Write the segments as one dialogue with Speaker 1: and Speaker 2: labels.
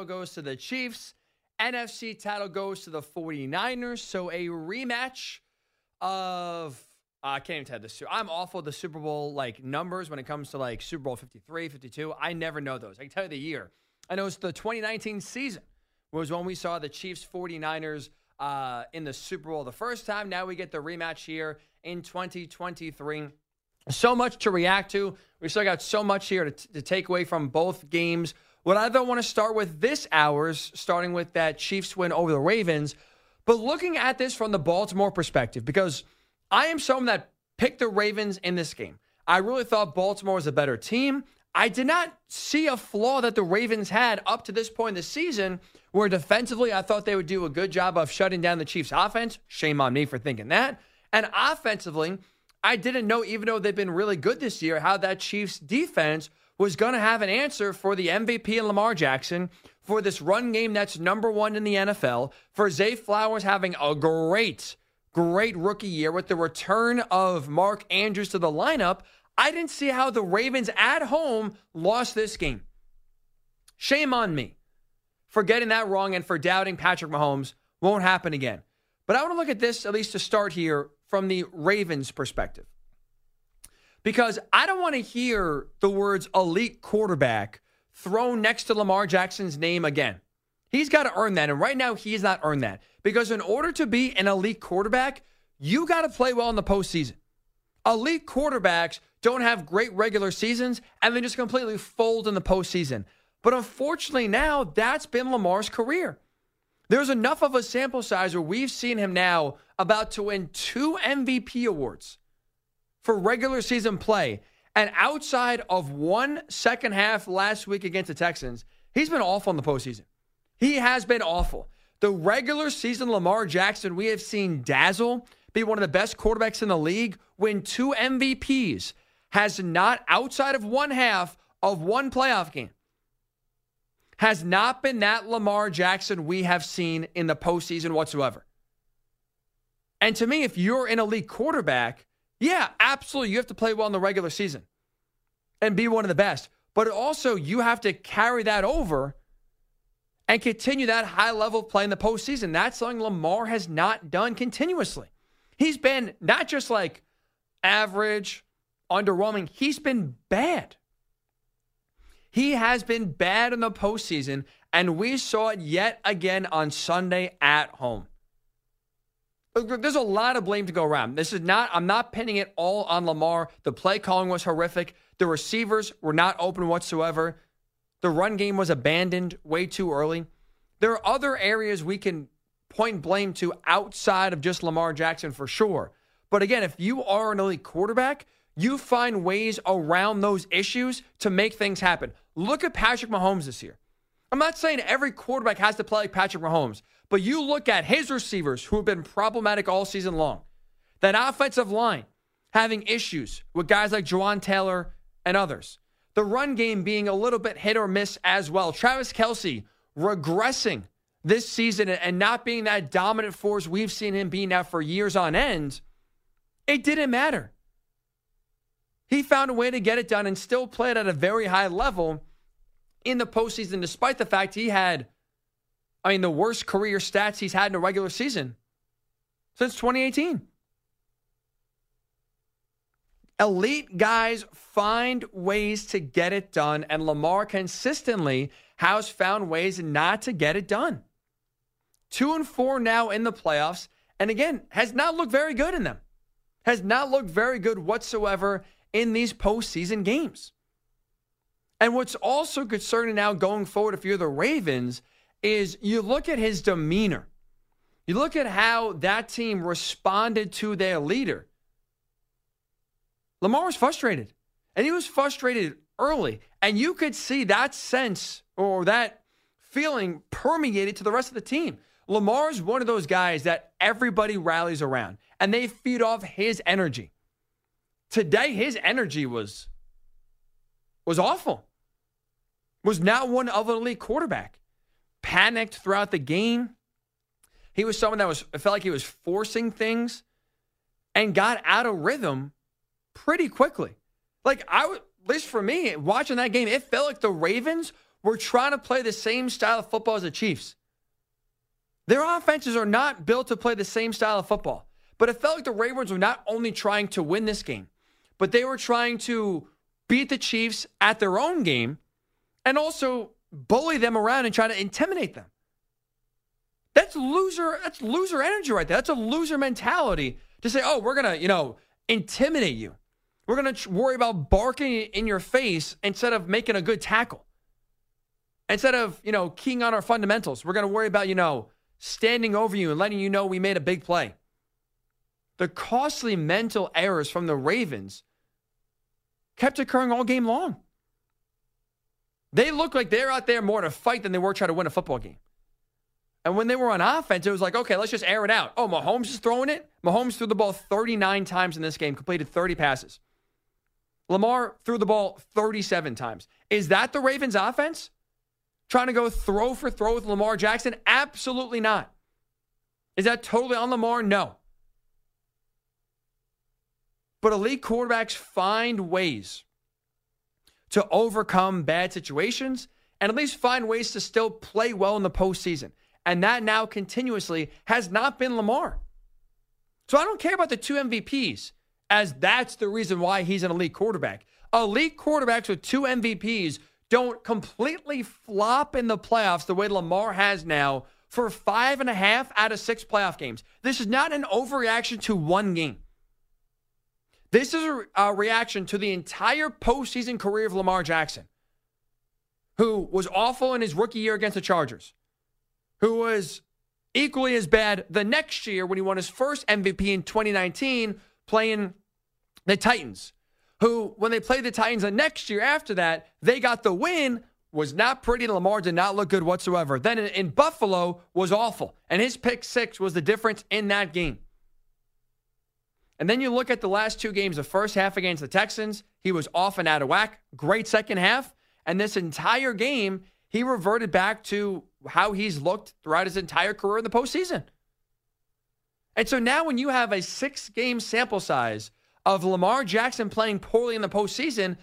Speaker 1: goes to the Chiefs. NFC title goes to the 49ers. So a rematch of I can't even tell this. I'm awful the Super Bowl like numbers when it comes to like Super Bowl 53, 52. I never know those. I can tell you the year. I know it's the 2019 season was when we saw the Chiefs 49ers uh, in the Super Bowl the first time. Now we get the rematch here in 2023. So much to react to. We still got so much here to, to take away from both games. What I don't want to start with this hours, starting with that Chiefs win over the Ravens, but looking at this from the Baltimore perspective, because I am someone that picked the Ravens in this game. I really thought Baltimore was a better team. I did not see a flaw that the Ravens had up to this point in the season, where defensively I thought they would do a good job of shutting down the Chiefs' offense. Shame on me for thinking that. And offensively, I didn't know, even though they've been really good this year, how that Chiefs defense was going to have an answer for the MVP and Lamar Jackson, for this run game that's number one in the NFL, for Zay Flowers having a great, great rookie year with the return of Mark Andrews to the lineup. I didn't see how the Ravens at home lost this game. Shame on me for getting that wrong and for doubting Patrick Mahomes. Won't happen again. But I want to look at this, at least to start here, from the Ravens' perspective because I don't want to hear the words elite quarterback thrown next to Lamar Jackson's name again. He's got to earn that. And right now, he's not earned that. Because in order to be an elite quarterback, you got to play well in the postseason. Elite quarterbacks don't have great regular seasons and then just completely fold in the postseason. But unfortunately, now that's been Lamar's career. There's enough of a sample size where we've seen him now about to win two MVP awards for regular season play. And outside of one second half last week against the Texans, he's been awful in the postseason. He has been awful. The regular season Lamar Jackson, we have seen dazzle, be one of the best quarterbacks in the league, win two MVPs, has not, outside of one half of one playoff game, has not been that Lamar Jackson we have seen in the postseason whatsoever. And to me, if you're an elite quarterback, yeah, absolutely. You have to play well in the regular season and be one of the best. But also, you have to carry that over and continue that high level of play in the postseason. That's something Lamar has not done continuously. He's been not just like average, underwhelming, he's been bad. He has been bad in the postseason, and we saw it yet again on Sunday at home. There's a lot of blame to go around. This is not, I'm not pinning it all on Lamar. The play calling was horrific. The receivers were not open whatsoever. The run game was abandoned way too early. There are other areas we can point blame to outside of just Lamar Jackson for sure. But again, if you are an elite quarterback, you find ways around those issues to make things happen. Look at Patrick Mahomes this year. I'm not saying every quarterback has to play like Patrick Mahomes, but you look at his receivers who have been problematic all season long, that offensive line having issues with guys like Jawaan Taylor and others, the run game being a little bit hit or miss as well. Travis Kelce regressing this season and not being that dominant force we've seen him be now for years on end. It didn't matter. He found a way to get it done and still played at a very high level in the postseason, despite the fact he had I mean, the worst career stats he's had in a regular season since 2018. Elite guys find ways to get it done, and Lamar consistently has found ways not to get it done. Two and four now in the playoffs, and again, has not looked very good in them. Has not looked very good whatsoever in these postseason games. And what's also concerning now going forward, if you're the Ravens, is you look at his demeanor. You look at how that team responded to their leader. Lamar was frustrated, and he was frustrated early. And you could see that sense or that feeling permeated to the rest of the team. Lamar is one of those guys that everybody rallies around, and they feed off his energy. Today, his energy was was awful. Was not one of an elite quarterback panicked throughout the game. He was someone that was it felt like he was forcing things and got out of rhythm pretty quickly. Like I at least for me, watching that game, it felt like the Ravens were trying to play the same style of football as the Chiefs. Their offenses are not built to play the same style of football. But it felt like the Ravens were not only trying to win this game, but they were trying to beat the Chiefs at their own game and also bully them around and try to intimidate them. That's loser. That's loser energy right there. That's a loser mentality to say, "Oh, we're gonna, you know, intimidate you. We're gonna worry about barking in your face instead of making a good tackle. Instead of, you know, keying on our fundamentals, we're gonna worry about, you know, standing over you and letting you know we made a big play." The costly mental errors from the Ravens kept occurring all game long. They look like they're out there more to fight than they were trying to win a football game. And when they were on offense, it was like, okay, let's just air it out. Oh, Mahomes is throwing it. Mahomes threw the ball 39 times in this game, completed 30 passes. Lamar threw the ball 37 times. Is that the Ravens offense? Trying to go throw for throw with Lamar Jackson? Absolutely not. Is that totally on Lamar? No. But elite quarterbacks find ways to overcome bad situations and at least find ways to still play well in the postseason. And that now continuously has not been Lamar. So I don't care about the two MVPs, as that's the reason why he's an elite quarterback. Elite quarterbacks with two MVPs don't completely flop in the playoffs the way Lamar has now for five and a half out of six playoff games. This is not an overreaction to one game. This is a, a reaction to the entire postseason career of Lamar Jackson, who was awful in his rookie year against the Chargers, who was equally as bad the next year when he won his first MVP in 2019 playing the Titans, who, when they played the Titans the next year after that, they got the win, was not pretty. Lamar did not look good whatsoever. Then in, in Buffalo was awful. And his pick six was the difference in that game. And then you look at the last two games, the first half against the Texans, he was off and out of whack. Great second half. And this entire game, he reverted back to how he's looked throughout his entire career in the postseason. And so now, when you have a six game sample size of Lamar Jackson playing poorly in the postseason,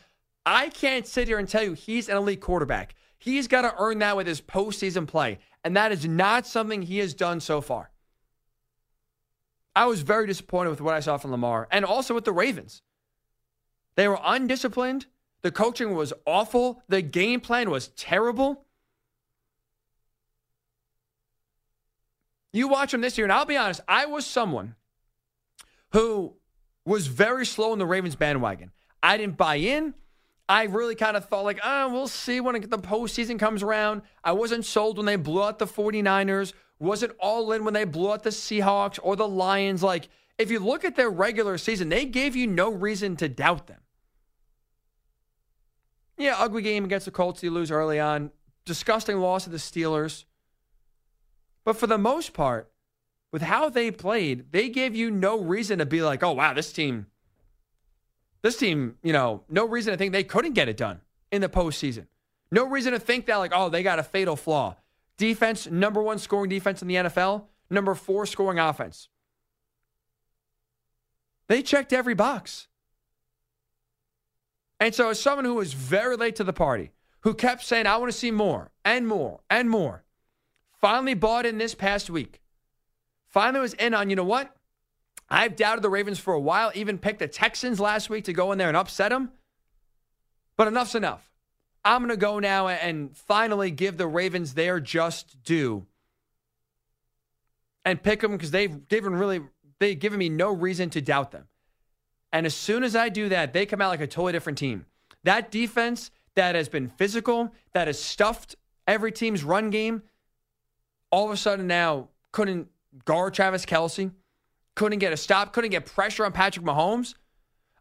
Speaker 1: I can't sit here and tell you he's an elite quarterback. He's got to earn that with his postseason play. And that is not something he has done so far. I was very disappointed with what I saw from Lamar and also with the Ravens. They were undisciplined. The coaching was awful. The game plan was terrible. You watch them this year, and I'll be honest, I was someone who was very slow in the Ravens bandwagon. I didn't buy in. I really kind of thought, like, oh, we'll see when the postseason comes around. I wasn't sold when they blew out the 49ers wasn't all in when they blew out the Seahawks or the Lions. Like, if you look at their regular season, they gave you no reason to doubt them. Yeah, ugly game against the Colts. You lose early on. Disgusting loss to the Steelers. But for the most part, with how they played, they gave you no reason to be like, oh, wow, this team, this team, you know, no reason to think they couldn't get it done in the postseason. No reason to think that, like, oh, they got a fatal flaw. Defense, number one scoring defense in the NFL, number four scoring offense. They checked every box. And so, as someone who was very late to the party, who kept saying, I want to see more and more and more, finally bought in this past week. Finally was in on, you know what? I've doubted the Ravens for a while, even picked the Texans last week to go in there and upset them. But enough's enough. I'm going to go now and finally give the Ravens their just due and pick them because they've given really they've given me no reason to doubt them. And as soon as I do that, they come out like a totally different team. That defense that has been physical, that has stuffed every team's run game, all of a sudden now couldn't guard Travis Kelce, couldn't get a stop, couldn't get pressure on Patrick Mahomes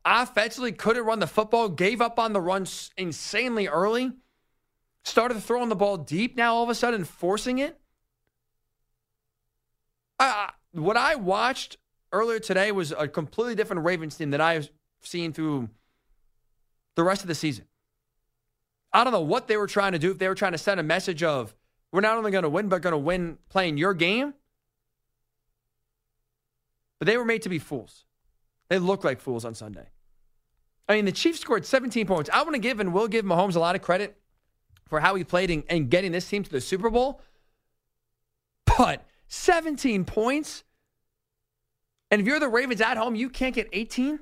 Speaker 1: offensively couldn't run the football, gave up on the run insanely early, started throwing the ball deep now all of a sudden, forcing it. Uh, what I watched earlier today was a completely different Ravens team that I've seen through the rest of the season. I don't know what they were trying to do. If they were trying to send a message of, we're not only going to win, but going to win playing your game. But they were made to be fools. They look like fools on Sunday. I mean, the Chiefs scored 17 points. I want to give and will give Mahomes a lot of credit for how he played and, in getting this team to the Super Bowl. But 17 points. And if you're the Ravens at home, you can't get 18.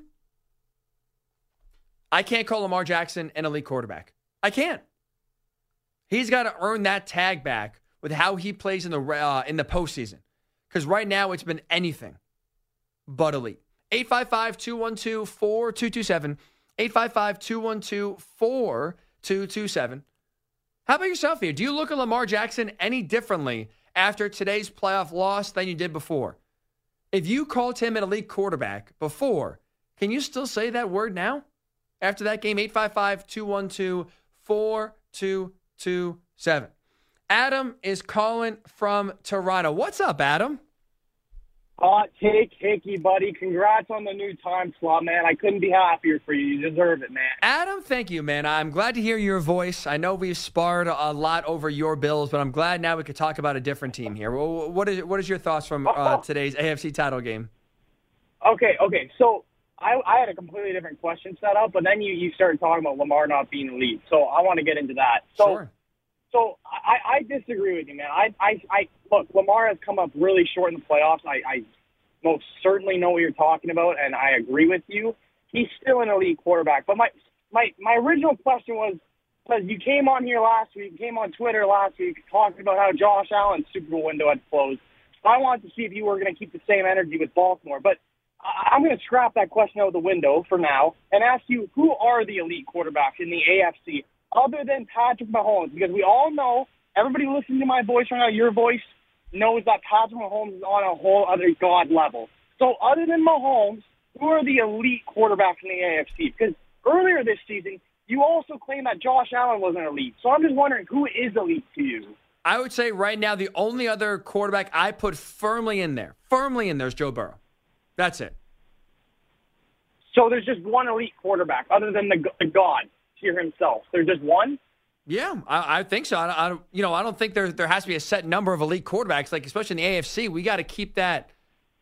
Speaker 1: I can't call Lamar Jackson an elite quarterback. I can't. He's got to earn that tag back with how he plays in the uh, in the postseason. Because right now it's been anything but elite. 855 212 4227. 855 212 4227. How about yourself here? Do you look at Lamar Jackson any differently after today's playoff loss than you did before? If you called him an elite quarterback before, can you still say that word now? After that game, 855 212 4227. Adam is calling from Toronto. What's up, Adam?
Speaker 2: Hot take, Hickey, buddy. Congrats on the new time slot, man. I couldn't be happier for you. You deserve it, man.
Speaker 1: Adam, thank you, man. I'm glad to hear your voice. I know we've sparred a lot over your Bills, but I'm glad now we could talk about a different team here. What is what is your thoughts from uh, today's AFC title game?
Speaker 2: Okay, okay. So I, I had a completely different question set up, but then you, you started talking about Lamar not being elite. So I want to get into that. So,
Speaker 1: sure.
Speaker 2: So I, I disagree with you, man. I, I, I look. Lamar has come up really short in the playoffs. I, I most certainly know what you're talking about, and I agree with you. He's still an elite quarterback. But my my my original question was because you came on here last week, came on Twitter last week talking about how Josh Allen's Super Bowl window had closed. I wanted to see if you were going to keep the same energy with Baltimore, but I'm going to scrap that question out of the window for now and ask you who are the elite quarterbacks in the AFC other than Patrick Mahomes? Because we all know, everybody listening to my voice right now, your voice knows that Patrick Mahomes is on a whole other god level. So other than Mahomes, who are the elite quarterbacks in the AFC? Because earlier this season, you also claimed that Josh Allen wasn't elite. So I'm just wondering who is elite to you?
Speaker 1: I would say right now the only other quarterback I put firmly in there, firmly in there is Joe Burrow. That's it.
Speaker 2: So there's just one elite quarterback other than the, the God here himself. There's just one.
Speaker 1: Yeah, I, I think so. I, I, you know, I don't think there there has to be a set number of elite quarterbacks. Like especially in the AFC, we got to keep that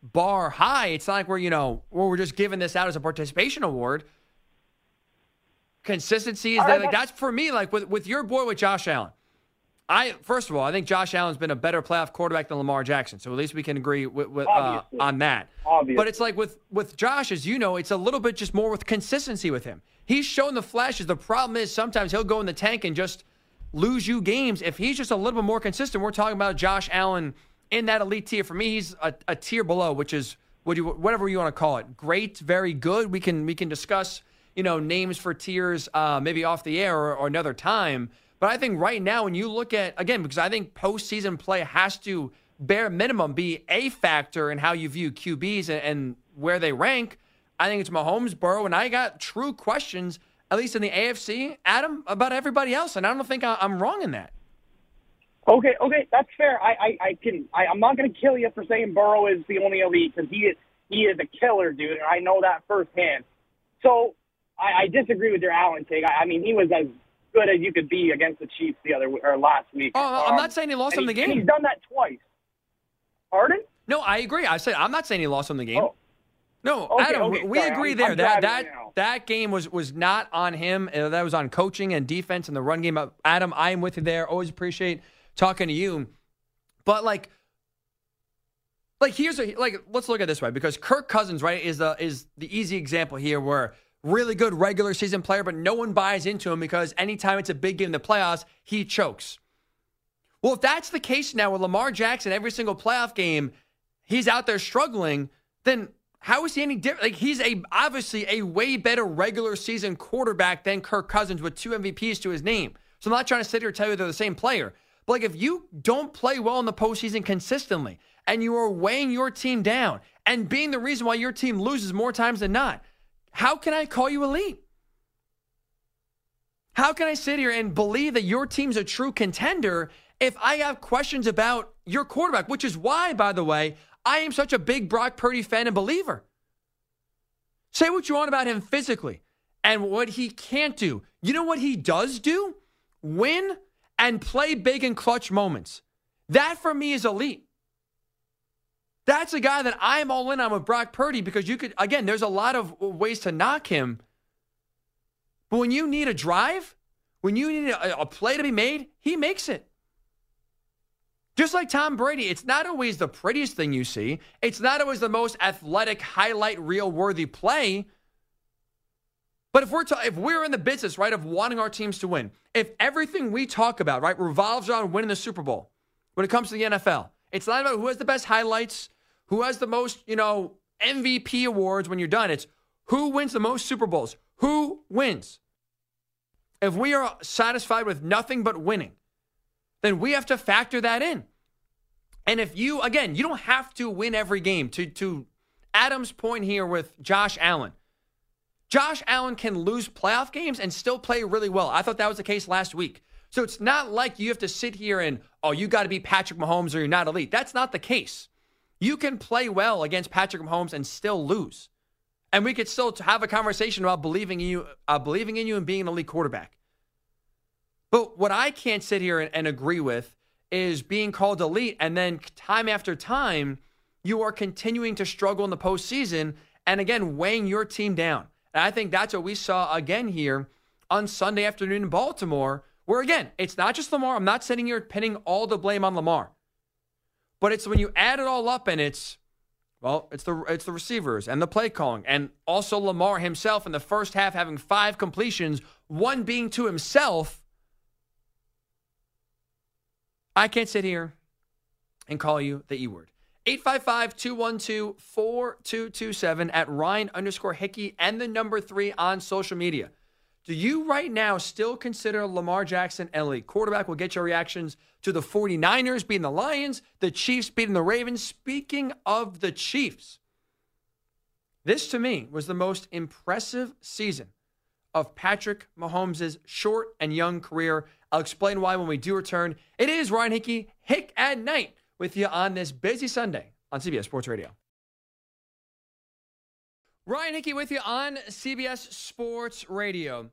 Speaker 1: bar high. It's not like we're you know where we're just giving this out as a participation award. Consistency is that like that's for me. Like with with your boy with Josh Allen. I first of all, I think Josh Allen's been a better playoff quarterback than Lamar Jackson, so at least we can agree with, with uh, on that.
Speaker 2: Obviously.
Speaker 1: But it's like with with Josh, as you know, it's a little bit just more with consistency with him. He's shown the flashes. The problem is sometimes he'll go in the tank and just lose you games. If he's just a little bit more consistent, we're talking about Josh Allen in that elite tier. For me, he's a, a tier below, which is what you, whatever you want to call it. Great, very good. We can we can discuss you know names for tiers uh, maybe off the air or, or another time. But I think right now, when you look at, again, because I think postseason play has to bare minimum be a factor in how you view QBs and, and where they rank. I think it's Mahomes, Burrow, and I got true questions, at least in the AFC, Adam, about everybody else. And I don't think I, am wrong in that.
Speaker 2: Okay, okay, that's fair. I, I, I can. I, I'm not going to kill you for saying Burrow is the only elite because he is he is a killer, dude, and I know that firsthand. So I, I disagree with your Allen take. I, I mean, he was as good as you could be against the Chiefs the other or last week.
Speaker 1: Oh, I'm not saying he lost on the game.
Speaker 2: He's done that twice. Pardon?
Speaker 1: No, I agree. I said I'm not saying he lost on the game.
Speaker 2: Oh.
Speaker 1: No,
Speaker 2: okay,
Speaker 1: Adam,
Speaker 2: okay,
Speaker 1: we
Speaker 2: sorry,
Speaker 1: agree
Speaker 2: I'm,
Speaker 1: there.
Speaker 2: I'm
Speaker 1: that that that game was was not on him. Uh, that was on coaching and defense and the run game. Adam, I am with you there. Always appreciate talking to you. But like, like here's a like let's look at this way because Kirk Cousins right is the is the easy example here where really good regular season player, but no one buys into him because anytime it's a big game in the playoffs, he chokes. Well, if that's the case now with Lamar Jackson, every single playoff game, he's out there struggling, then how is he any different? Like he's a obviously a way better regular season quarterback than Kirk Cousins with two MVPs to his name. So I'm not trying to sit here and tell you they're the same player. But like if you don't play well in the postseason consistently and you are weighing your team down and being the reason why your team loses more times than not, how can I call you elite? How can I sit here and believe that your team's a true contender if I have questions about your quarterback, which is why, by the way, I am such a big Brock Purdy fan and believer. Say what you want about him physically and what he can't do. You know what he does do? Win and play big in clutch moments. That for me is elite. That's a guy that I'm all in on with Brock Purdy because you could, again, there's a lot of ways to knock him. But when you need a drive, When you need a, a play to be made, he makes it. Just like Tom Brady, it's not always the prettiest thing you see. It's not always the most athletic, highlight reel worthy play. But if we're ta- if we're in the business, right, of wanting our teams to win, if everything we talk about, right, revolves around winning the Super Bowl when it comes to the NFL, it's not about who has the best highlights, who has the most, you know, MVP awards when you're done. It's who wins the most Super Bowls, who wins. If we are satisfied with nothing but winning, then we have to factor that in. And if you, again, you don't have to win every game. To, to Adam's point here with Josh Allen, Josh Allen can lose playoff games and still play really well. I thought that was the case last week. So it's not like you have to sit here and, oh, you got to be Patrick Mahomes or you're not elite. That's not the case. You can play well against Patrick Mahomes and still lose. And we could still have a conversation about believing in you, uh, believing in you and being an elite quarterback. But what I can't sit here and, and agree with is being called elite, and then time after time, you are continuing to struggle in the postseason, and again weighing your team down. And I think that's what we saw again here on Sunday afternoon in Baltimore, where again, it's not just Lamar. I'm not sitting here pinning all the blame on Lamar. But it's when you add it all up and it's well, it's the it's the receivers and the play calling and also Lamar himself in the first half having five completions, one being to himself. I can't sit here and call you the E word. 855 212 4227 at Ryan underscore Hickey and the number three on social media. Do you right now still consider Lamar Jackson elite quarterback? We'll get your reactions to the 49ers beating the Lions, the Chiefs beating the Ravens. Speaking of the Chiefs, this to me was the most impressive season of Patrick Mahomes' short and young career. I'll explain why when we do return. It is Ryan Hickey, Hick at Night, with you on this busy Sunday on CBS Sports Radio. Ryan Hickey with you on CBS Sports Radio.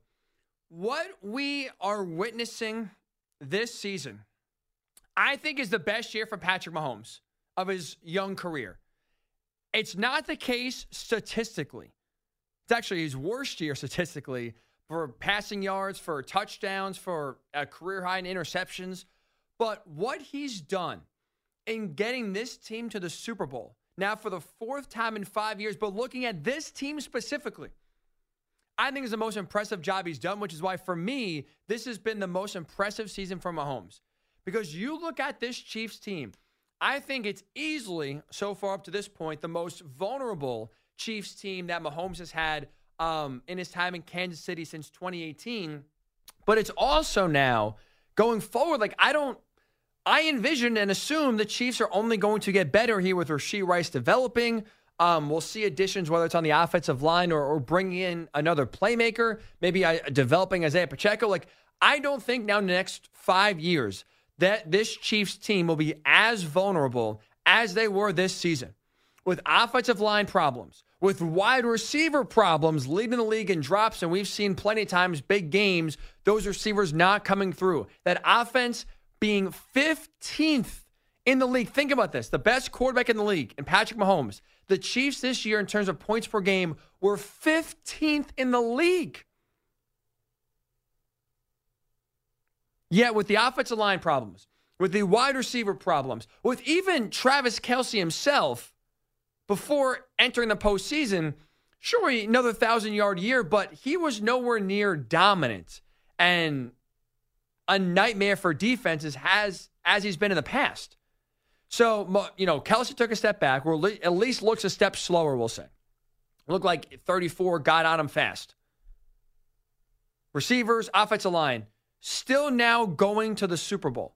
Speaker 1: What we are witnessing this season, I think, is the best year for Patrick Mahomes of his young career. It's not the case statistically. It's actually his worst year statistically for passing yards, for touchdowns, for a career high in interceptions. But what he's done in getting this team to the Super Bowl now for the fourth time in five years, but looking at this team specifically, I think is the most impressive job he's done, which is why for me, this has been the most impressive season for Mahomes. Because you look at this Chiefs team, I think it's easily, so far up to this point, the most vulnerable Chiefs team that Mahomes has had um, in his time in Kansas City since 2018. But it's also now going forward, like I don't I envision and assume the Chiefs are only going to get better here with Rashee Rice developing. Um, we'll see additions, whether it's on the offensive line or, or bringing in another playmaker, maybe uh, developing Isaiah Pacheco. Like, I don't think now in the next five years that this Chiefs team will be as vulnerable as they were this season with offensive line problems, with wide receiver problems leading the league in drops. And we've seen plenty of times big games, those receivers not coming through. That offense being 15th in the league. Think about this the best quarterback in the league, and Patrick Mahomes. The Chiefs this year, in terms of points per game, were 15th in the league. Yet, with the offensive line problems, with the wide receiver problems, with even Travis Kelce himself, before entering the postseason, sure, another thousand yard year, but he was nowhere near dominant. And a nightmare for defenses has as he's been in the past. So, you know, Kelce took a step back, or at least looks a step slower, we'll say. Looked like 34 got on him fast. Receivers, offensive line, still now going to the Super Bowl.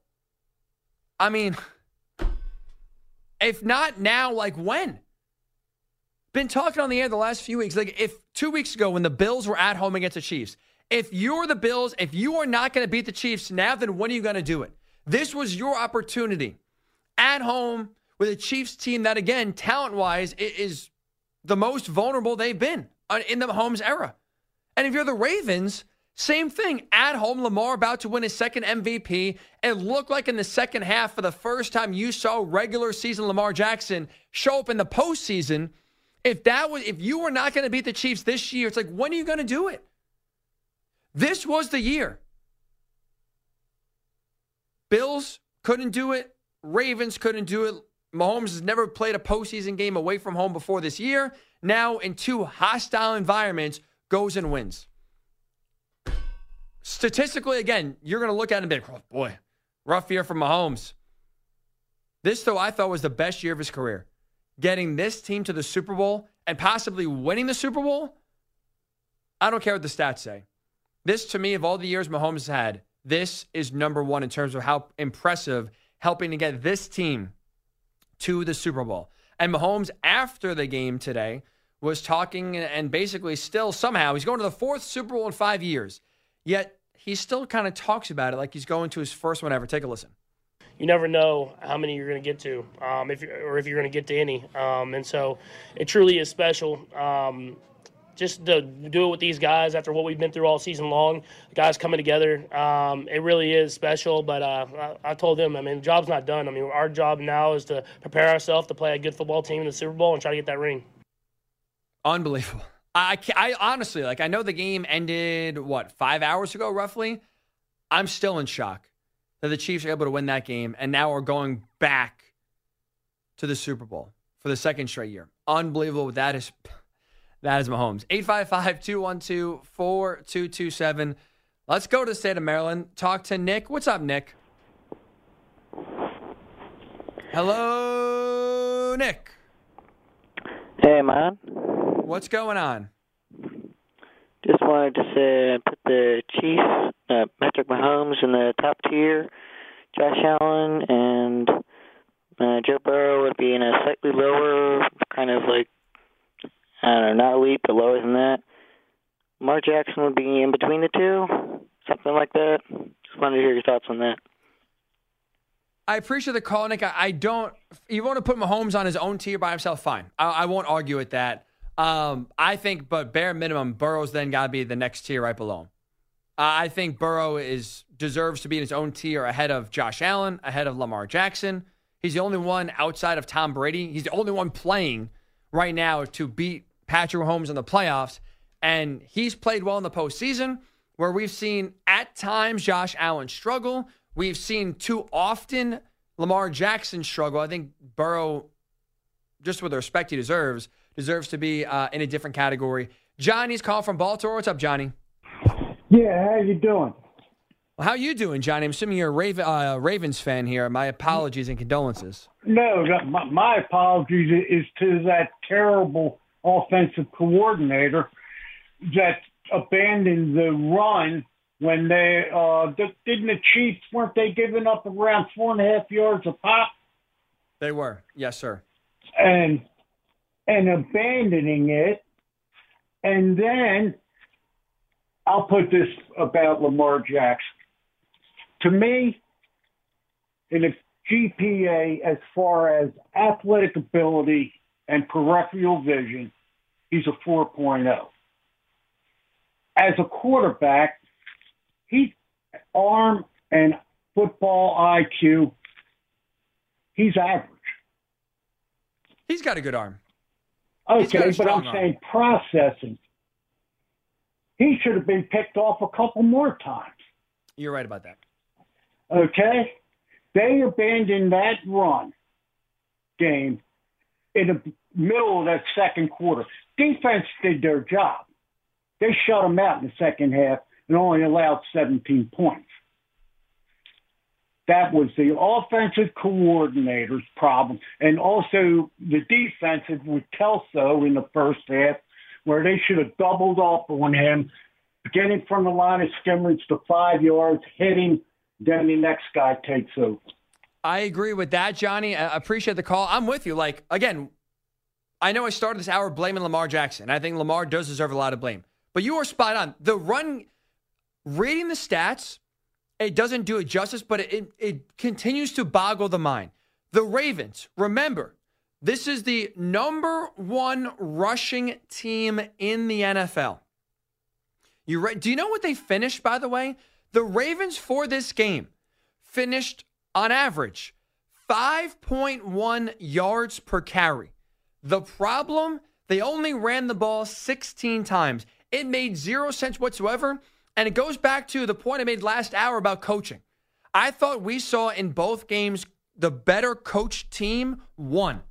Speaker 1: I mean, if not now, like when? Been talking on the air the last few weeks. Like, if two weeks ago when the Bills were at home against the Chiefs, if you're the Bills, if you are not going to beat the Chiefs now, then when are you going to do it? This was your opportunity at home with a Chiefs team that, again, talent wise, is the most vulnerable they've been uh, in the Mahomes era. And if you're the Ravens, same thing. At home, Lamar about to win his second MVP. It looked like in the second half, for the first time, you saw regular season Lamar Jackson show up in the postseason. If that was, if you were not going to beat the Chiefs this year, it's like, when are you going to do it? This was the year. Bills couldn't do it. Ravens couldn't do it. Mahomes has never played a postseason game away from home before this year. Now, in two hostile environments, goes and wins. Statistically, again, you're going to look at it and be like, oh, boy, rough year for Mahomes. This, though, I thought was the best year of his career. Getting this team to the Super Bowl and possibly winning the Super Bowl, I don't care what the stats say. This, to me, of all the years Mahomes has had, this is number one in terms of how impressive helping to get this team to the Super Bowl. And Mahomes, after the game today, was talking and basically still somehow he's going to the fourth Super Bowl in five years. Yet he still kind of talks about it like he's going to his first one ever. Take a listen.
Speaker 3: You never know how many you're going to get to, um, if or if you're going to get to any. Um, and so it truly is special. Um, just to do it with these guys after what we've been through all season long, guys coming together, um, it really is special. But uh, I, I, told them, I mean, the job's not done. I mean, our job now is to prepare ourselves to play a good football team in the Super Bowl and try to get that ring.
Speaker 1: Unbelievable. I, I honestly, like, I know the game ended, what, five hours ago, roughly? I'm still in shock that the Chiefs are able to win that game and now are going back to the Super Bowl for the second straight year. Unbelievable. That is that is Mahomes. 855 212 4227. Let's go to the state of Maryland. Talk to Nick. What's up, Nick? Hello, Nick.
Speaker 4: Hey, man.
Speaker 1: What's going on?
Speaker 4: Just wanted to say, put the Chiefs, uh, Patrick Mahomes, in the top tier. Josh Allen and uh, Joe Burrow would be in a slightly lower, kind of like I don't know, not elite, but lower than that. Mark Jackson would be in between the two, something like that. Just wanted to hear your thoughts on that.
Speaker 1: I appreciate the call, Nick. I, don't. You want to put Mahomes on his own tier by himself? Fine. I, I won't argue with that. Um, I think, but bare minimum, Burrow's then got to be the next tier right below him. Uh, I think Burrow is deserves to be in his own tier ahead of Josh Allen, ahead of Lamar Jackson. He's the only one outside of Tom Brady. He's the only one playing right now to beat Patrick Mahomes in the playoffs. And he's played well in the postseason, where we've seen at times Josh Allen struggle. We've seen too often Lamar Jackson struggle. I think Burrow, just with the respect he deserves, deserves to be uh, in a different category. Johnny's calling from Baltimore. What's up, Johnny?
Speaker 5: Yeah, how you doing?
Speaker 1: Well, how you doing, Johnny? I'm assuming you're a Raven, uh, Ravens fan here. My apologies and condolences.
Speaker 5: No, my, my apologies is to that terrible offensive coordinator that abandoned the run when they uh didn't the Chiefs weren't they giving up around four and a half yards a pop?
Speaker 1: They were, yes, sir.
Speaker 5: And and abandoning it, and then I'll put this about Lamar Jackson. To me, in a GPA, as far as athletic ability and peripheral vision, he's a 4.0. As a quarterback, he's arm and football IQ, he's average.
Speaker 1: He's got a good arm.
Speaker 5: Okay, but I'm arm. saying processing. He should have been picked off a couple more times.
Speaker 1: You're right about that.
Speaker 5: Okay? They abandoned that run game in the middle of that second quarter. Defense did their job. They shut them out in the second half and only allowed 17 points. That was the offensive coordinator's problem, and also the defensive with Kelso in the first half, where they should have doubled up on him, getting from the line of scrimmage to five yards, hitting, then the next guy takes over.
Speaker 1: I agree with that, Johnny. I appreciate the call. I'm with you. Like, again, I know I started this hour blaming Lamar Jackson. I think Lamar does deserve a lot of blame. But you are spot on. The run, reading the stats, it doesn't do it justice, but it, it continues to boggle the mind. The Ravens, remember, this is the number one rushing team in the NFL. You re- do you know what they finished, by the way? The Ravens for this game finished on average 5.1 yards per carry. The problem, they only ran the ball 16 times. It made zero sense whatsoever. And it goes back to the point I made last hour about coaching. I thought we saw in both games the better coached team won.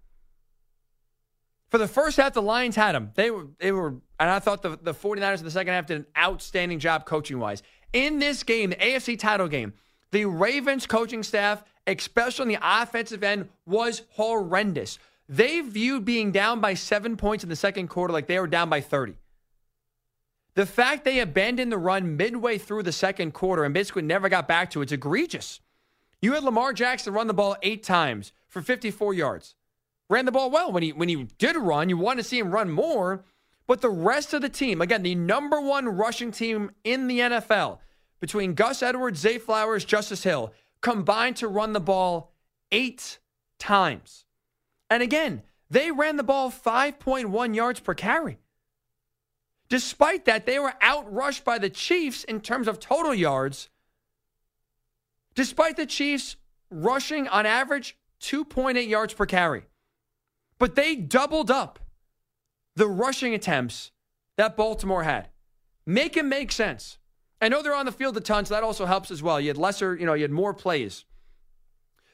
Speaker 1: For the first half, the Lions had them. They were, they were, and I thought the, the 49ers in the second half did an outstanding job coaching wise. In this game, the AFC title game, the Ravens coaching staff, especially on the offensive end, was horrendous. They viewed being down by seven points in the second quarter like they were down by 30. The fact they abandoned the run midway through the second quarter and basically never got back to it's egregious. You had Lamar Jackson run the ball eight times for 54 yards. Ran the ball well when he when he did run. You want to see him run more, but the rest of the team, again, the number one rushing team in the NFL, between Gus Edwards, Zay Flowers, Justice Hill, combined to run the ball eight times. And again, they ran the ball 5.1 yards per carry. Despite that, they were outrushed by the Chiefs in terms of total yards. Despite the Chiefs rushing on average 2.8 yards per carry. But they doubled up the rushing attempts that Baltimore had. Make it make sense. I know they're on the field a ton, so that also helps as well. You had lesser, you know, you had more plays.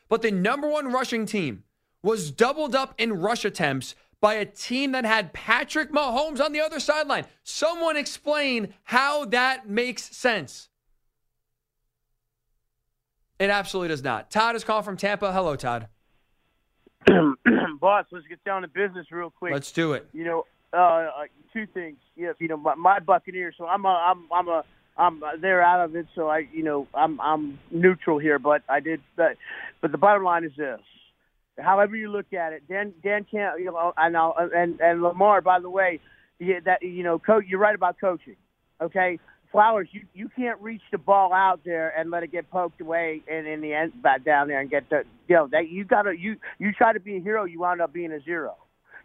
Speaker 1: But the number one rushing team was doubled up in rush attempts by a team that had Patrick Mahomes on the other sideline. Someone explain how that makes sense. It absolutely does not. Todd is calling from Tampa. Hello, Todd.
Speaker 6: Boss, let's get down to business real quick.
Speaker 1: Let's do it.
Speaker 6: You know, uh, uh two things. Yeah, you know, my, my Buccaneers. So I'm a, I'm, I'm a, I'm. Uh, they're out of it. So I, you know, I'm, I'm neutral here. But I did. But, but the bottom line is this: however you look at it, Dan Dan can't you know and I'll, and and Lamar by the way, that you know coach you're right about coaching. Okay, Flowers, you you can't reach the ball out there and let it get poked away and in the end back down there and get the you know that you gotta you you try to be a hero, you wound up being a zero.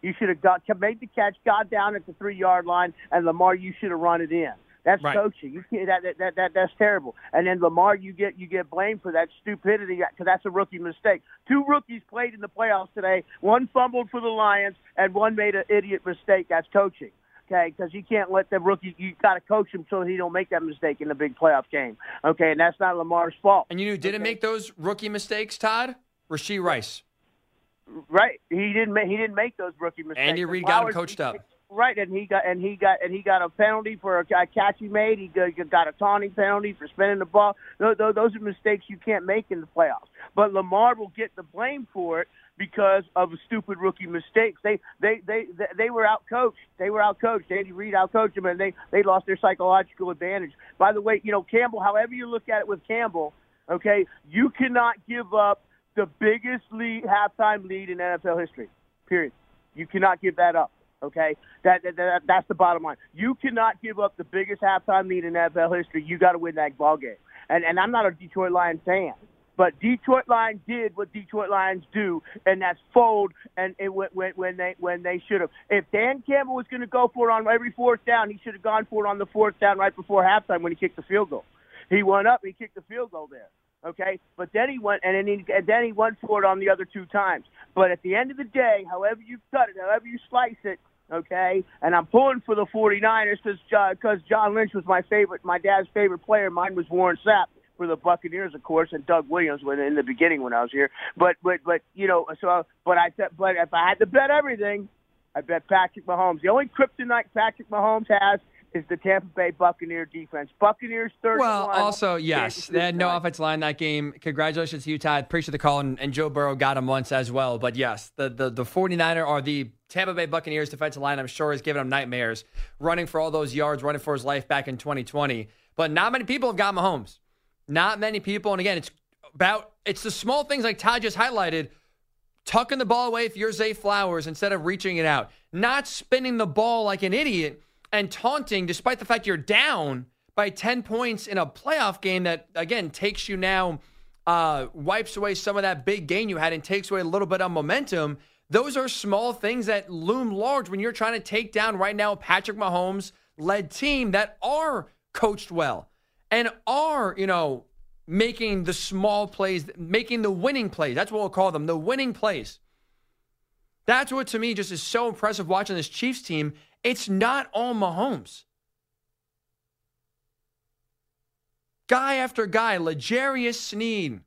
Speaker 6: You should have got made the catch, got down at the three yard line, and Lamar, you should have run it in. That's
Speaker 1: Right.
Speaker 6: coaching. You can't, that, that that that that's terrible. And then Lamar, you get you get blamed for that stupidity because that's a rookie mistake. Two rookies played in the playoffs today. One fumbled for the Lions, and one made an idiot mistake. That's coaching. Okay, because you can't let the rookie. You got to coach him so he don't make that mistake in the big playoff game. Okay, and that's not Lamar's fault.
Speaker 1: And you knew didn't
Speaker 6: Okay.
Speaker 1: make those rookie mistakes, Todd? Rasheed Rice.
Speaker 6: Right. He didn't make he didn't make those rookie mistakes.
Speaker 1: Andy Reid got him coached up.
Speaker 6: Right, and he got and he got and he got a penalty for a catch he made. He got, a taunting penalty for spinning the ball. Those, those are mistakes you can't make in the playoffs. But Lamar will get the blame for it because of stupid rookie mistakes. They they they they, they were out coached. They were out coached. Andy Reid out coached them, and they they lost their psychological advantage. By the way, you know Campbell. However you look at it with Campbell, okay, you cannot give up the biggest lead halftime lead in NFL history. Period. You cannot give that up. Okay, that, that, that that's the bottom line. You cannot give up the biggest halftime lead in NFL history. You got to win that ball game. And and I'm not a Detroit Lions fan, but Detroit Lions did what Detroit Lions do, and that's fold. And it went when, when they when they should have. If Dan Campbell was going to go for it on every fourth down, he should have gone for it on the fourth down right before halftime when he kicked the field goal. He went up, he kicked the field goal there. Okay, but then he went and then he and then he went for it on the other two times. But at the end of the day, however you cut it, however you slice it, okay, and I'm pulling for the 49ers because because John Lynch was my favorite, my dad's favorite player. Mine was Warren Sapp for the Buccaneers, of course, and Doug Williams when in the beginning when I was here. But but but you know, so but I but if I had to bet everything, I bet Patrick Mahomes. The only kryptonite Patrick Mahomes has is the Tampa Bay Buccaneer defense. Buccaneers 31.
Speaker 1: Well, also, yes, they had no
Speaker 6: 59.
Speaker 1: offensive line that game. Congratulations to you, Todd. Appreciate the call, and, and Joe Burrow got him once as well. But yes, the, the, the 49er or the Tampa Bay Buccaneers defensive line, I'm sure, is giving him nightmares, running for all those yards, running for his life back in 2020. But not many people have got Mahomes. Not many people. And again, it's about, it's the small things like Todd just highlighted tucking the ball away if you're Zay Flowers instead of reaching it out, not spinning the ball like an idiot and taunting despite the fact you're down by 10 points in a playoff game that, again, takes you now, uh, wipes away some of that big gain you had and takes away a little bit of momentum. Those are small things that loom large when you're trying to take down right now Patrick Mahomes led team that are coached well and are, you know, making the small plays, making the winning plays. That's what we'll call them, the winning plays. That's what to me just is so impressive watching this Chiefs team. It's not all Mahomes. guy after guy, L'Jarius Sneed,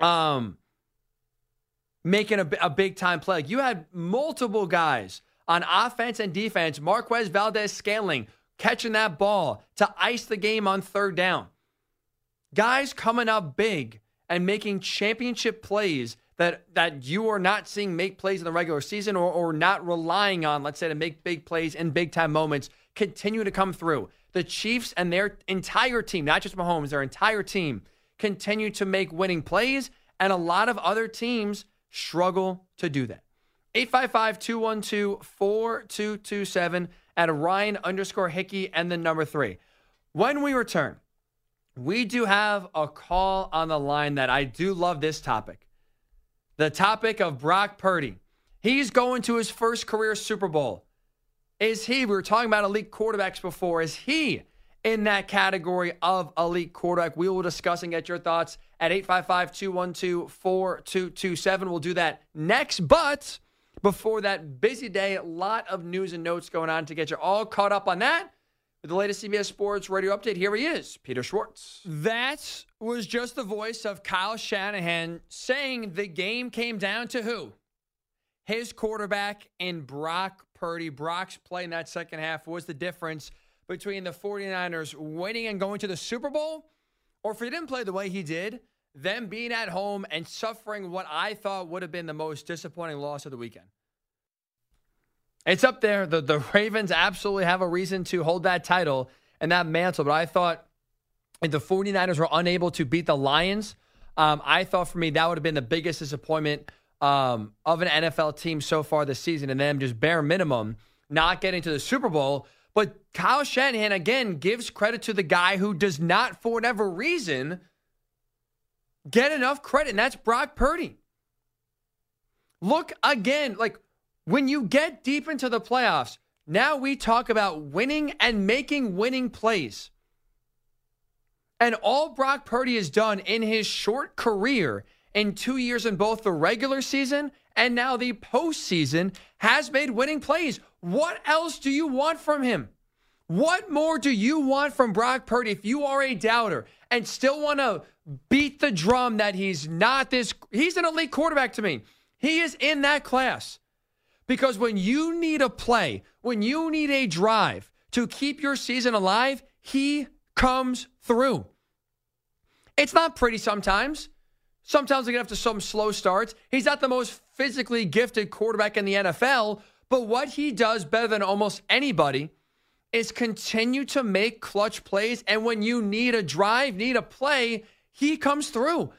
Speaker 1: um, making a, a big time play. You had multiple guys on offense and defense. Marquez Valdes-Scantling catching that ball to ice the game on third down. Guys coming up big and making championship plays that that you are not seeing make plays in the regular season or, or not relying on, let's say, to make big plays in big time moments, continue to come through. The Chiefs and their entire team, not just Mahomes, their entire team, continue to make winning plays, and a lot of other teams struggle to do that. 855 212 4227 at Ryan underscore Hickey and the number three. When we return, we do have a call on the line that I do love this topic the topic of Brock Purdy. He's going to his first career Super Bowl. Is he, we were talking about elite quarterbacks before, is he in that category of elite quarterback? We will discuss and get your thoughts at 855 212 4227. We'll do that next. But before that busy day, a lot of news and notes going on to get you all caught up on that. The latest CBS Sports radio update, here he is, Peter Schwartz. That was just the voice of Kyle Shanahan saying the game came down to who? His quarterback and Brock Purdy. Brock's play in that second half was the difference between the 49ers winning and going to the Super Bowl, or if he didn't play the way he did, them being at home and suffering what I thought would have been the most disappointing loss of the weekend. It's up there. The the Ravens absolutely have a reason to hold that title and that mantle. But I thought if the 49ers were unable to beat the Lions, um, I thought for me that would have been the biggest disappointment um, of an NFL team so far this season. And them just bare minimum not getting to the Super Bowl. But Kyle Shanahan, again, gives credit to the guy who does not, for whatever reason, get enough credit, and that's Brock Purdy. Look again, like when you get deep into the playoffs, now we talk about winning and making winning plays. And all Brock Purdy has done in his short career in two years in both the regular season and now the postseason has made winning plays. What else do you want from him? What more do you want from Brock Purdy if you are a doubter and still want to beat the drum that he's not this? He's an elite quarterback to me. He is in that class. Because when you need a play, when you need a drive to keep your season alive, he comes through. It's not pretty sometimes. Sometimes they get to some slow starts. He's not the most physically gifted quarterback in the NFL, but what he does better than almost anybody is continue to make clutch plays. And when you need a drive, need a play, he comes through.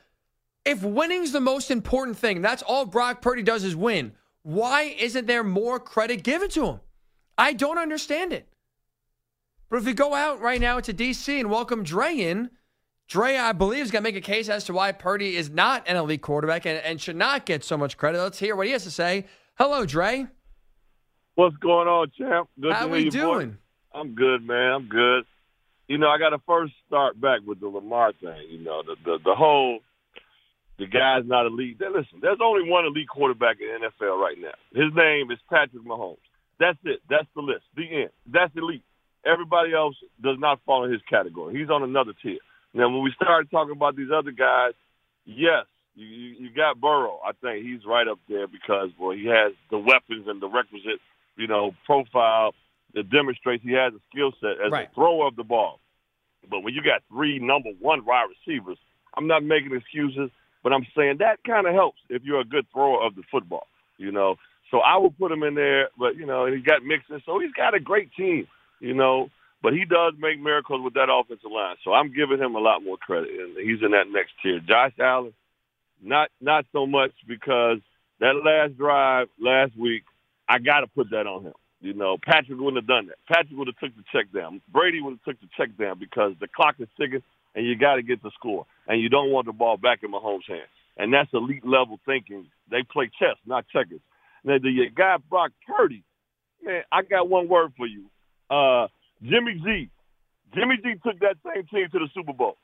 Speaker 1: If winning's the most important thing, that's all Brock Purdy does is win. Why isn't there more credit given to him? I don't understand it. But if we go out right now to DC and welcome Dre in, Dre, I believe, is going to make a case as to why Purdy is not an elite quarterback and, and should not get so much credit. Let's hear what he has to say. Hello, Dre.
Speaker 7: What's going on, champ? Good
Speaker 1: How
Speaker 7: to
Speaker 1: we doing?
Speaker 7: voice. I'm good, man. I'm good. You know, I got to first start back with the Lamar thing. You know, the the, the whole the guy's not elite. Then listen, there's only one elite quarterback in the NFL right now. His name is Patrick Mahomes. That's it. That's the list. The end. That's elite. Everybody else does not fall in his category. He's on another tier. Now, when we started talking about these other guys, yes, you, you, you got Burrow. I think he's right up there because, well, he has the weapons and the requisite, you know, profile that demonstrates he has a skill set as
Speaker 1: Right.
Speaker 7: a thrower of the ball. But when you got three number one wide receivers, I'm not making excuses, but I'm saying that kind of helps if you're a good thrower of the football, you know. So I would put him in there, but you know, and he got Mixon, so he's got a great team, you know. But he does make miracles with that offensive line, so I'm giving him a lot more credit, and he's in that next tier. Josh Allen, not not so much because that last drive last week, I got to put that on him. You know, Patrick wouldn't have done that. Patrick would have took the check down. Brady would have took the check down because the clock is ticking, and you got to get the score, and you don't want the ball back in Mahomes' hands. And that's elite level thinking. They play chess, not checkers. Now the guy Brock Purdy, man, I got one word for you. Uh, Jimmy G. Jimmy G took that same team to the Super Bowl.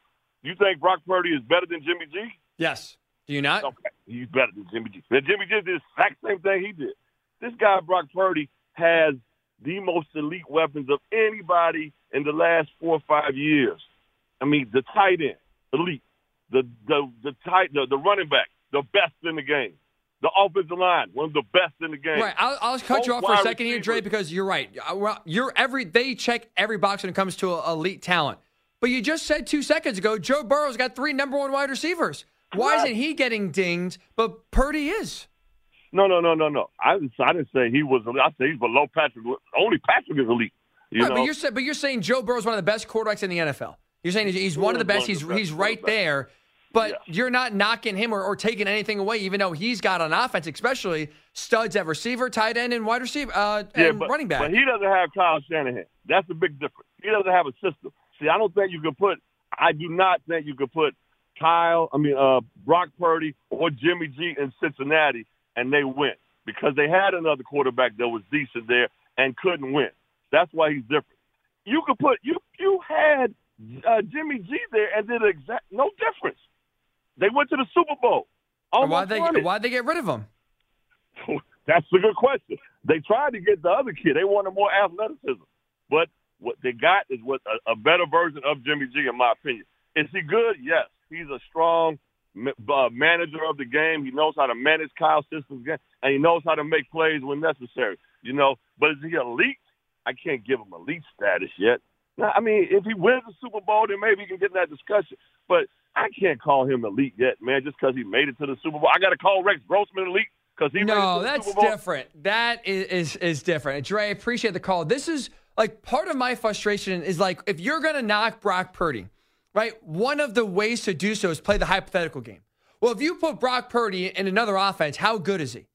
Speaker 7: You think Brock Purdy is better than Jimmy G?
Speaker 1: Yes. Do you not?
Speaker 7: Okay, he's better than Jimmy G. Now, Jimmy G did the exact same thing he did. This guy, Brock Purdy, has the most elite weapons of anybody in the last four or five years. I mean, the tight end, elite. The the the tight the, the running back, the best in the game. The offensive line, one of the best in the game.
Speaker 1: Right. I'll, I'll cut you off for a second here, Dre, because you're right. Uh, well, You're every they check every box when it comes to elite talent. But you just said two seconds ago, Joe Burrow's got three number one wide receivers. Why
Speaker 7: Correct.
Speaker 1: isn't he getting dinged? But Purdy is.
Speaker 7: No, no, no, no, no. I didn't, I didn't say he was. elite. I said he's below Patrick. Only Patrick is elite. You
Speaker 1: right,
Speaker 7: know,
Speaker 1: but you're but you're saying Joe Burrow's one of the best quarterbacks in the NFL. You're saying he's- he's one of the best. He's
Speaker 7: the best
Speaker 1: he's right there. But
Speaker 7: Yeah.
Speaker 1: you're not knocking him or, or taking anything away, even though he's got on offense, especially studs at receiver, tight end, and wide receiver uh,
Speaker 7: yeah,
Speaker 1: and
Speaker 7: but,
Speaker 1: running back.
Speaker 7: But he doesn't have Kyle Shanahan. That's the big difference. He doesn't have a system. See, I don't think you can put. I do not think you could put Kyle. I mean, uh, Brock Purdy or Jimmy G in Cincinnati and they win because they had another quarterback that was decent there and couldn't win. That's why he's different. You could put you you had uh, Jimmy G there and did exact no difference. They went to the Super Bowl.
Speaker 1: Why'd they why'd they get rid of him?
Speaker 7: That's a good question. They tried to get the other kid. They wanted more athleticism, but what they got is what a, a better version of Jimmy G, in my opinion. Is he good? Yes, he's a strong uh, manager of the game. He knows how to manage Kyle Systems game, and he knows how to make plays when necessary. You know, but is he elite? I can't give him elite status yet. Now, I mean, if he wins the Super Bowl, then maybe he can get in that discussion. But I can't call him elite yet, man, just because he made it to the Super Bowl. I got to call Rex Grossman elite because he made it
Speaker 1: No,
Speaker 7: to the
Speaker 1: that's
Speaker 7: Super Bowl.
Speaker 1: different. That is, is is different. Dre, I appreciate the call. This is like part of my frustration is like if you're gonna knock Brock Purdy, right? One of the ways to do so is play the hypothetical game. Well, if you put Brock Purdy in another offense, how good is he?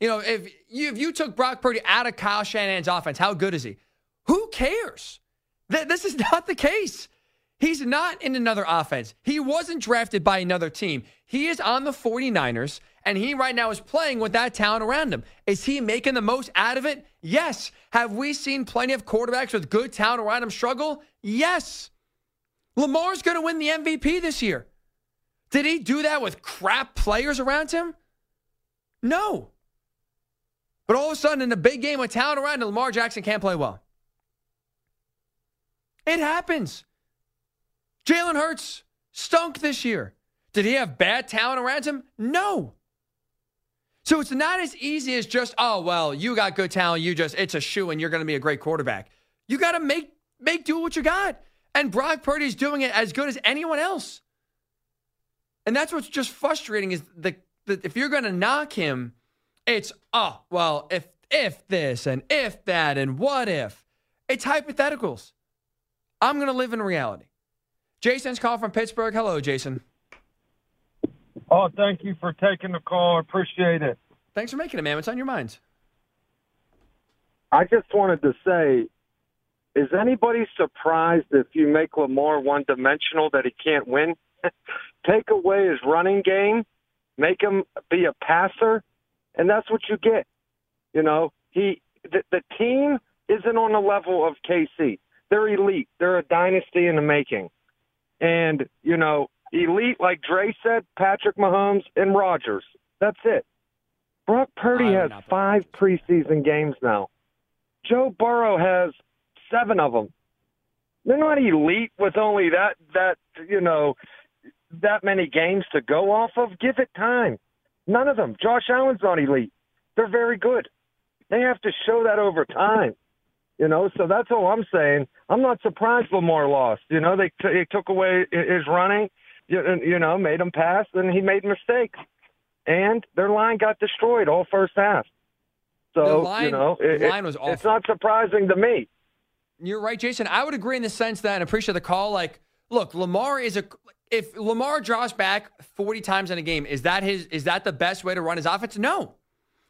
Speaker 1: You know, if you if you took Brock Purdy out of Kyle Shanahan's offense, how good is he? Who cares? Th- this is not the case. He's not in another offense. He wasn't drafted by another team. He is on the 49ers, and he right now is playing with that talent around him. Is he making the most out of it? Yes. Have we seen plenty of quarterbacks with good talent around him struggle? Yes. Lamar's going to win the MVP this year. Did he do that with crap players around him? No. But all of a sudden, in a big game with talent around him, Lamar Jackson can't play well. It happens. Jalen Hurts stunk this year. Did he have bad talent around him? No. So it's not as easy as just, oh, well, you got good talent. You just, it's a shoe and you're going to be a great quarterback. You got to make, make do what you got. And Brock Purdy's doing it as good as anyone else. And that's what's just frustrating is the, the if you're going to knock him, it's, oh, well, if, if this and if that and what if. It's hypotheticals. I'm going to live in reality. Jason's call from Pittsburgh. Hello, Jason.
Speaker 8: Oh, thank you for taking the call. I appreciate it.
Speaker 1: Thanks for making it, man. What's on your mind?
Speaker 8: I just wanted to say, is anybody surprised if you make Lamar one dimensional that he can't win? Take away his running game, make him be a passer, and that's what you get. You know, he the, the team isn't on the level of KC. They're elite. They're a dynasty in the making. And, you know, elite, like Dre said, Patrick Mahomes and Rodgers. That's it. Brock Purdy has five preseason games now. Joe Burrow has seven of them. They're not elite with only that that you know that many games to go off of. Give it time. None of them. Josh Allen's not elite. They're very good. They have to show that over time. You know, so that's all I'm saying. I'm not surprised Lamar lost. You know, they t- they took away his running. You, you know, made him pass, and he made mistakes, and their line got destroyed all first half. So
Speaker 1: line-
Speaker 8: you know, it,
Speaker 1: line was
Speaker 8: it's not surprising to me.
Speaker 1: You're right, Jason. I would agree in the sense that, and appreciate the call. Like, look, Lamar is a. If Lamar draws back 40 times in a game, is that his? Is that the best way to run his offense? No.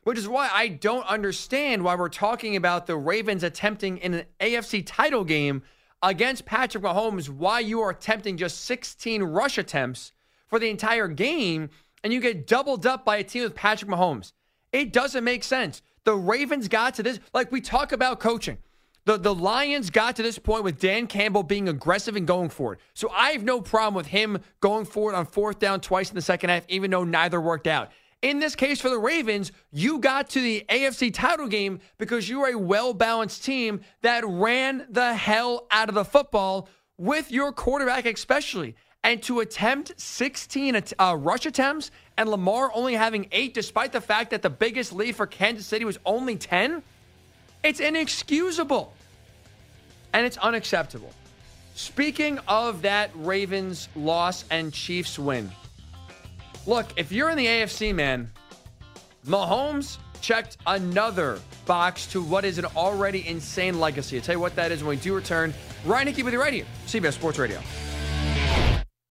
Speaker 1: Which is why I don't understand why we're talking about the Ravens attempting in an AFC title game against Patrick Mahomes. Why you are attempting just 16 rush attempts for the entire game, and you get doubled up by a team with Patrick Mahomes. It doesn't make sense. The Ravens got to this, like we talk about coaching. The, the Lions got to this point with Dan Campbell being aggressive and going for it. So I have no problem with him going for it on fourth down twice in the second half, even though neither worked out. In this case for the Ravens, you got to the AFC title game because you are a well balanced team that ran the hell out of the football with your quarterback, especially. And to attempt 16 uh, rush attempts and Lamar only having eight, despite the fact that the biggest lead for Kansas City was only 10, it's inexcusable. And it's unacceptable. Speaking of that Ravens loss and Chiefs win, look, if you're in the AFC, man, Mahomes checked another box to what is an already insane legacy. I'll tell you what that is when we do return. Ryan Hickey with you right here, CBS Sports Radio.